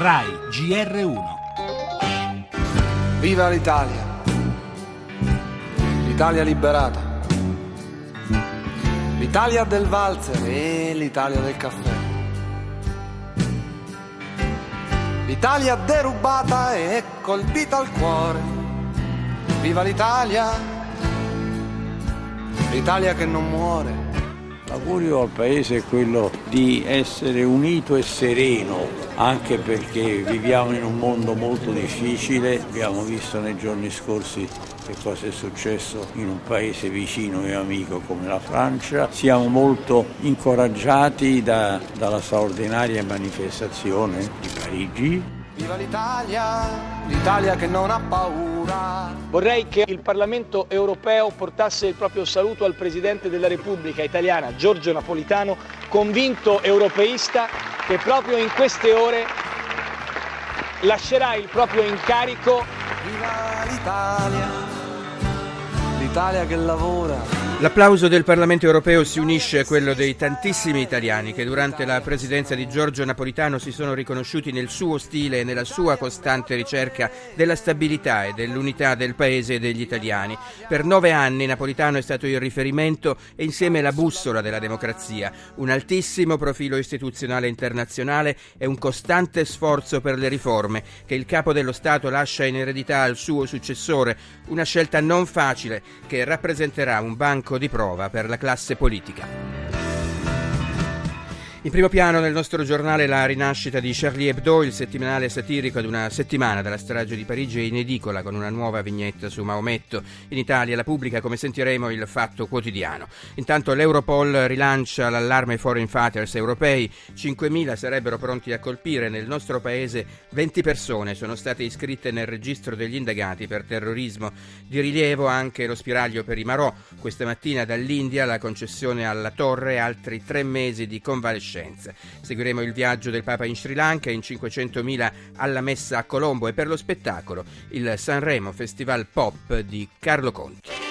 RAI GR1 Viva l'Italia! L'Italia liberata! L'Italia del valzer e l'Italia del caffè. L'Italia derubata e colpita al cuore. Viva l'Italia! L'Italia che non muore. L'augurio al Paese è quello di essere unito e sereno, anche perché viviamo in un mondo molto difficile, abbiamo visto nei giorni scorsi che cosa è successo in un paese vicino e amico come la Francia, siamo molto incoraggiati da, dalla straordinaria manifestazione di Parigi Viva l'Italia, l'Italia che non ha paura. Vorrei che il Parlamento europeo portasse il proprio saluto al Presidente della Repubblica italiana, Giorgio Napolitano, convinto europeista che proprio in queste ore lascerà il proprio incarico. Viva l'Italia, l'Italia che lavora. L'applauso del Parlamento europeo si unisce a quello dei tantissimi italiani che durante la presidenza di Giorgio Napolitano si sono riconosciuti nel suo stile e nella sua costante ricerca della stabilità e dell'unità del paese e degli italiani. Per nove anni Napolitano è stato il riferimento e insieme la bussola della democrazia, un altissimo profilo istituzionale internazionale e un costante sforzo per le riforme che il capo dello Stato lascia in eredità al suo successore, una scelta non facile che rappresenterà un banco di prova per la classe politica. In primo piano nel nostro giornale la rinascita di Charlie Hebdo, il settimanale satirico ad una settimana dalla strage di Parigi in edicola con una nuova vignetta su Maometto. In Italia la pubblica, come sentiremo, il fatto quotidiano. Intanto l'Europol rilancia l'allarme foreign fighters europei. 5.000 sarebbero pronti a colpire. Nel nostro paese 20 persone sono state iscritte nel registro degli indagati per terrorismo. Di rilievo anche lo spiraglio per i Marò. Questa mattina dall'India la concessione alla torre e altri tre mesi di convalescenza conoscenza. Seguiremo il viaggio del Papa in Sri Lanka in 500.000 alla messa a Colombo e per lo spettacolo il Sanremo Festival Pop di Carlo Conti.